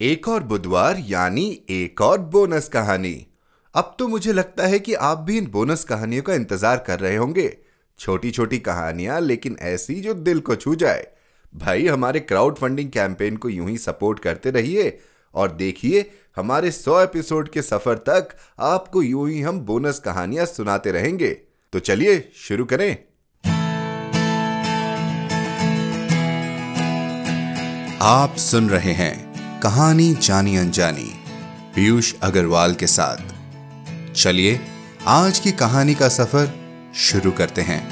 एक और बुधवार यानी एक और बोनस कहानी। अब तो मुझे लगता है कि आप भी इन बोनस कहानियों का इंतज़ार कर रहे होंगे। छोटी छोटी कहानियाँ, लेकिन ऐसी जो दिल को छू जाए। भाई, हमारे क्राउड फंडिंग कैंपेन को यूँ ही सपोर्ट करते रहिए और देखिए, हमारे 100 एपिसोड के सफ़र तक आपको यूँ ही हम बोनस कहानियाँ सुनाते रहेंगे। तो चलिए, शुरू करें। आप सुन रहे हैं कहानी जानी अनजानी। पीयूष अग्रवाल के साथ। चलिए, आज की कहानी का सफ़र शुरू करते हैं।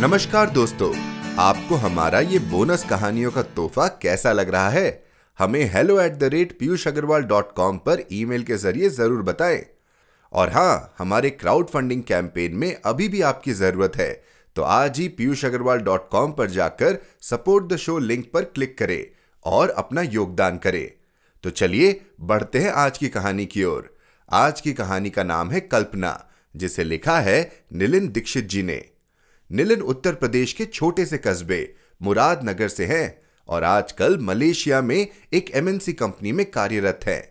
नमस्कार दोस्तों, आपको हमारा ये बोनस कहानियों का तोहफा कैसा लग रहा है? हमें hello at the rate Piyush Agarwal dot com पर ईमेल के ज़रिए ज़रूर बताएँ। और हाँ हमारे क्राउड फंडिंग कैंपेन में अभी भी आपकी ज़रूरत है। तो आज ही पीयूष अग्रवाल डॉट कॉम पर जाकर सपोर्ट द शो लिंक पर क्लिक करें और अपना योगदान करें। तो चलिए बढ़ते हैं आज की कहानी की ओर। आज की कहानी का नाम है कल्पना, जिसे लिखा है निलिन दीक्षित जी ने। निलिन उत्तर प्रदेश के छोटे से कस्बे, मुरादनगर से हैं और आजकल मलेशिया में एक एमएनसी कंपनी में कार्यरत हैं।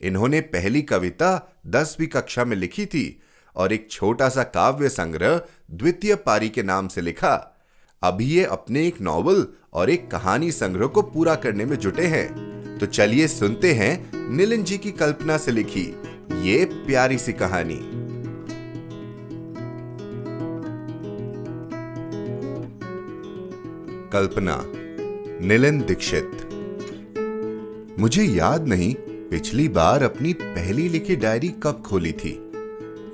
इन्होंने पहली कविता दसवीं कक्षा में लिखी थी और एक छोटा सा काव्य संग्रह द्वितीय पारी के नाम से लिखा। अभी ये अपने एक नॉवल और एक कहानी संग्रह को पूरा करने में जुटे हैं। तो चलिए सुनते हैं नीलिन जी की कल्पना से लिखी ये प्यारी सी कहानी। कल्पना, निलिन दीक्षित। मुझे याद नहीं पिछली बार अपनी पहली लिखी डायरी कब खोली थी।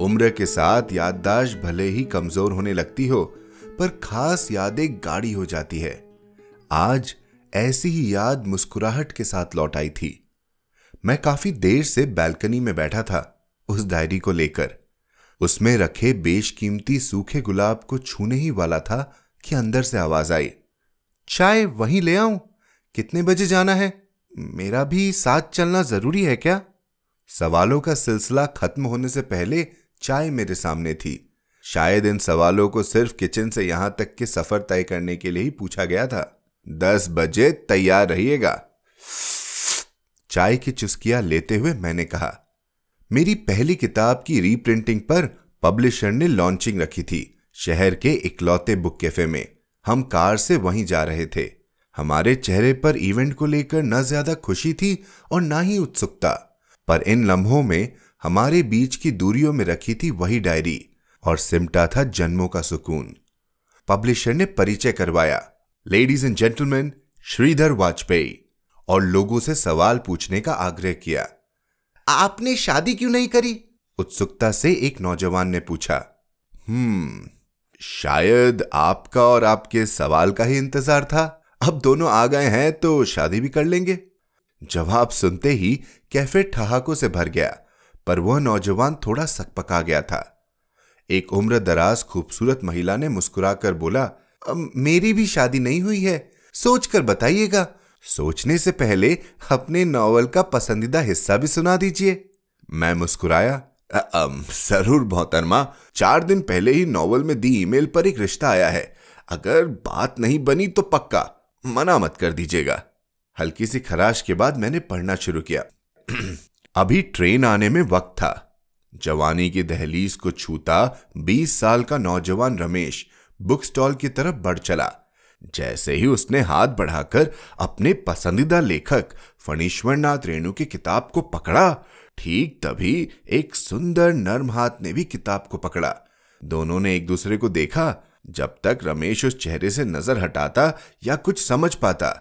उम्र के साथ याददाश्त भले ही कमज़ोर होने लगती हो, पर खास यादें गाढ़ी हो जाती है। आज ऐसी ही याद मुस्कुराहट के साथ लौट आई थी। मैं काफ़ी देर से बैल्कनी में बैठा था, उस डायरी को लेकर। उसमें रखे बेशकीमती सूखे गुलाब को छूने ही वाला था कि अंदर से आवाज़ आई, चाय वहीं ले आऊँ? कितने बजे जाना है? मेरा भी साथ चलना ज़रूरी है क्या? सवालों का सिलसिला खत्म होने से पहले चाय मेरे सामने थी। शायद इन सवालों को सिर्फ़ किचन से यहाँ तक के सफ़र तय करने के लिए ही पूछा गया था। दस बजे तैयार रहिएगा। चाय की चुस्कियाँ लेते हुए मैंने कहा, मेरी पहली किताब की रीप्रिंटिंग पर पब्लिशर ने लॉन्चिंग रखी थी शहर के इकलौते बुक कैफ़े में। हम कार से वहीं जा रहे थे। हमारे चेहरे पर इवेंट को लेकर न ज़्यादा खुशी थी और ना ही उत्सुकता। पर इन लम्हों में हमारे बीच की दूरियों में रखी थी वही डायरी, और सिमटा था जन्मों का सुकून। पब्लिशर ने परिचय करवाया। Ladies and gentleman Shridhar Vajpayee, और लोगों से सवाल पूछने का आग्रह किया। आपने शादी क्यों नहीं करी? उत्सुकता से एक नौजवान ने पूछा। हम्म शायद आपका और आपके सवाल का ही इंतज़ार था। अब दोनों आ गए हैं तो शादी भी कर लेंगे। जवाब सुनते ही कैफ़े ठहाकों से भर गया। पर वह नौजवान थोड़ा सकपका गया था। एक उम्र दराज खूबसूरत महिला ने मुस्कुराकर बोला मेरी भी शादी नहीं हुई है, सोचकर बताइएगा। सोचने से पहले अपने नॉवल का पसंदीदा हिस्सा भी सुना दीजिए। मैं मुस्कुराया ज़रूर मोहतरमा, चार दिन पहले ही नॉवल में दी ईमेल पर एक रिश्ता आया है। अगर बात नहीं बनी तो पक्का, मना मत कर दीजिएगा। हल्की सी खराश के बाद मैंने पढ़ना शुरू किया। अभी ट्रेन आने में वक्त था। जवानी की दहलीज को छूता बीस साल का नौजवान रमेश बुक स्टॉल की तरफ़ बढ़ चला। जैसे ही उसने हाथ बढ़ाकर अपने पसंदीदा लेखक फणीश्वर नाथ रेणु की किताब को पकड़ा, ठीक तभी एक सुंदर नर्म हाथ ने भी किताब को पकड़ा। दोनों ने एक दूसरे को देखा, जब तक रमेश उस चेहरे से नज़र हटाता या कुछ समझ पाता।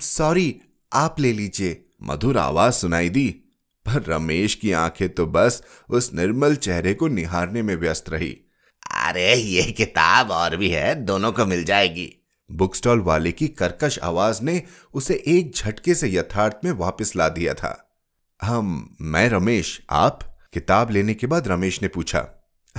सॉरी, आप ले लीजिए। मधुर आवाज़ सुनाई दी, पर रमेश की आँखें तो बस उस निर्मल चेहरे को निहारने में व्यस्त रही। अरे, ये किताब और भी है, दोनों को मिल जाएगी। बुक स्टॉल वाले की कर्कश आवाज़ ने उसे एक झटके से यथार्थ में वापस ला दिया था। हम, मैं रमेश, आप? किताब लेने के बाद रमेश ने पूछा।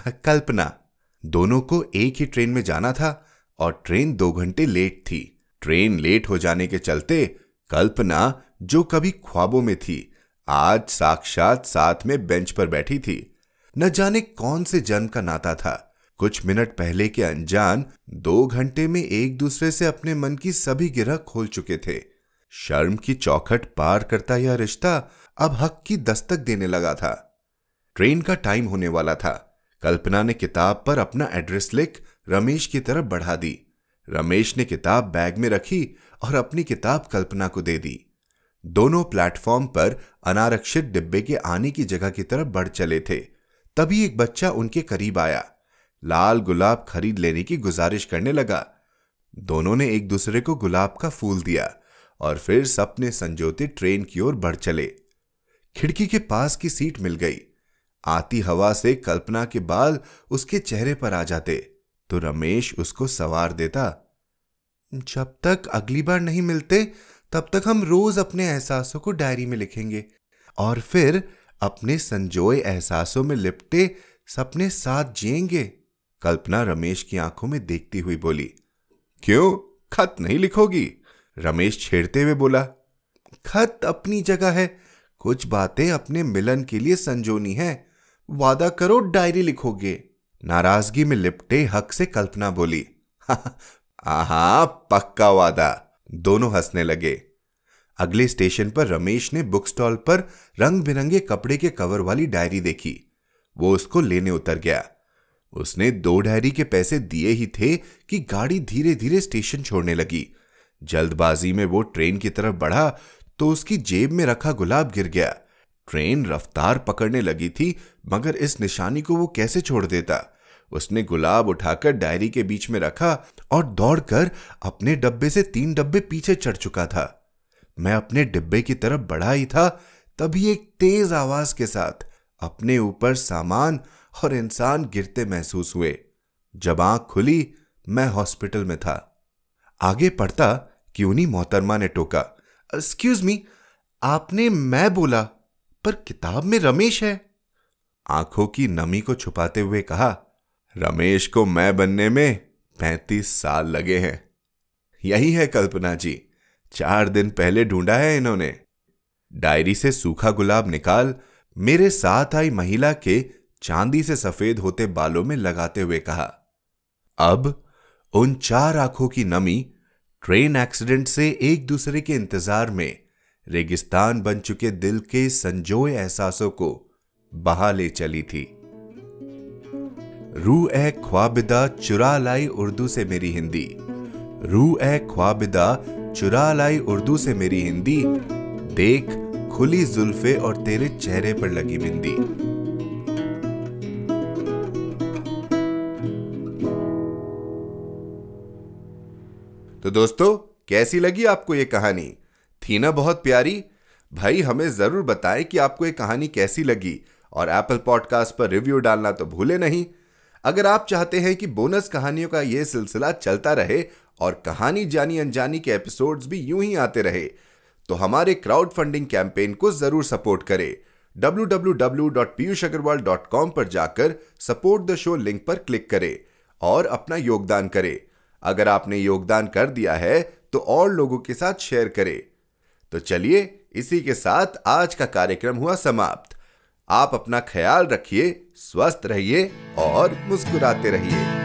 कल्पना, दोनों को एक ही ट्रेन में जाना था और ट्रेन दो घंटे लेट थी। ट्रेन लेट हो जाने के चलते कल्पना जो कभी ख्वाबों में थी, आज साक्षात साथ में बेंच पर बैठी थी। न जाने कौन से जन्म का नाता था। कुछ मिनट पहले के अनजान, दो घंटे में एक दूसरे से अपने मन की सभी गिरह खोल चुके थे। शर्म की चौखट पार करता यह रिश्ता अब हक की दस्तक देने लगा था। ट्रेन का टाइम होने वाला था। कल्पना ने किताब पर अपना एड्रेस लिख रमेश की तरफ़ बढ़ा दी। रमेश ने किताब बैग में रखी और अपनी किताब कल्पना को दे दी। दोनों प्लेटफॉर्म पर अनारक्षित डिब्बे के आने की जगह की तरफ़ बढ़ चले थे। तभी एक बच्चा उनके करीब आया। लाल गुलाब खरीद लेने की गुजारिश करने लगा। दोनों ने एक दूसरे को गुलाब का फूल दिया और फिर सपने संजोते ट्रेन की ओर बढ़ चले। खिड़की के पास की सीट मिल गई। आती हवा से कल्पना के बाल उसके चेहरे पर आ जाते तो रमेश उसको सवार देता, जब तक अगली बार नहीं मिलते तब तक हम रोज अपने एहसासों को डायरी में लिखेंगे। और फिर अपने संजोए एहसासों में लिपटे सपने साथ जिएँगे। कल्पना रमेश की आँखों में देखती हुई बोली, क्यों? खत नहीं लिखोगी? रमेश छेड़ते हुए बोला, खत अपनी जगह है। कुछ बातें अपने मिलन के लिए संजोनी है। वादा करो डायरी लिखोगे। नाराज़गी में लिपटे हक से कल्पना बोली, आहा, पक्का वादा। दोनों हंसने लगे। अगले स्टेशन पर रमेश ने बुक स्टॉल पर रंग बिरंगे कपड़े के कवर वाली डायरी देखी। वो उसको लेने उतर गया। उसने दो डायरी के पैसे दिए ही थे कि गाड़ी धीरे धीरे स्टेशन छोड़ने लगी। जल्दबाजी में वो ट्रेन की तरफ़ बढ़ा तो उसकी जेब में रखा गुलाब गिर गया। ट्रेन रफ्तार पकड़ने लगी थी, मगर इस निशानी को वो कैसे छोड़ देता? उसने गुलाब उठाकर डायरी के बीच में रखा और दौड़कर अपने डब्बे से तीन डब्बे पीछे चढ़ चुका था। मैं अपने डिब्बे की तरफ़ बढ़ा ही था, तभी एक तेज आवाज़ के साथ अपने ऊपर सामान और इंसान गिरते महसूस हुए। जब आँख खुली, मैं हॉस्पिटल में था। आगे पढ़ता कि उन्हीं मोहतरमा ने टोका। एक्सक्यूज मी, आपने मैं बोला, पर किताब में रमेश है? आँखों की नमी को छुपाते हुए कहा रमेश को मैं बनने में पैंतीस साल लगे हैं। यही है कल्पना जी। चार दिन पहले ढूंढा है इन्होंने। डायरी से सूखा गुलाब निकाल मेरे साथ आई महिला के चांदी से सफ़ेद होते बालों में लगाते हुए कहा, अब उन चार आँखों की नमी ट्रेन एक्सीडेंट से एक दूसरे के इंतज़ार में रेगिस्तान बन चुके दिल के संजोए एहसासों को बहा ले चली थी। रू ए ख्वाबिदा चुरा लाई उर्दू से मेरी हिंदी। रू ए ख्वाबिदा चुरा लाई उर्दू से मेरी हिंदी। देख, खुली जुल्फे और तेरे चेहरे पर लगी बिंदी। तो दोस्तों, कैसी लगी आपको ये कहानी? थी ना बहुत प्यारी? भाई, हमें ज़रूर बताएँ कि आपको ये कहानी कैसी लगी। और एप्पल पॉडकास्ट पर रिव्यू डालना तो भूले नहीं। अगर आप चाहते हैं कि बोनस कहानियों का यह सिलसिला चलता रहे और कहानी जानी अनजानी के एपिसोड्स भी यूँ ही आते रहे तो हमारे क्राउड फंडिंग कैंपेन को ज़रूर सपोर्ट करें। www.piyushagarwal.com पर जाकर सपोर्ट द शो लिंक पर क्लिक करें और अपना योगदान करें। अगर आपने योगदान कर दिया है तो और लोगों के साथ शेयर करें। तो चलिए, इसी के साथ आज का कार्यक्रम हुआ समाप्त। आप अपना ख्याल रखिए स्वस्थ रहिए और मुस्कुराते रहिए।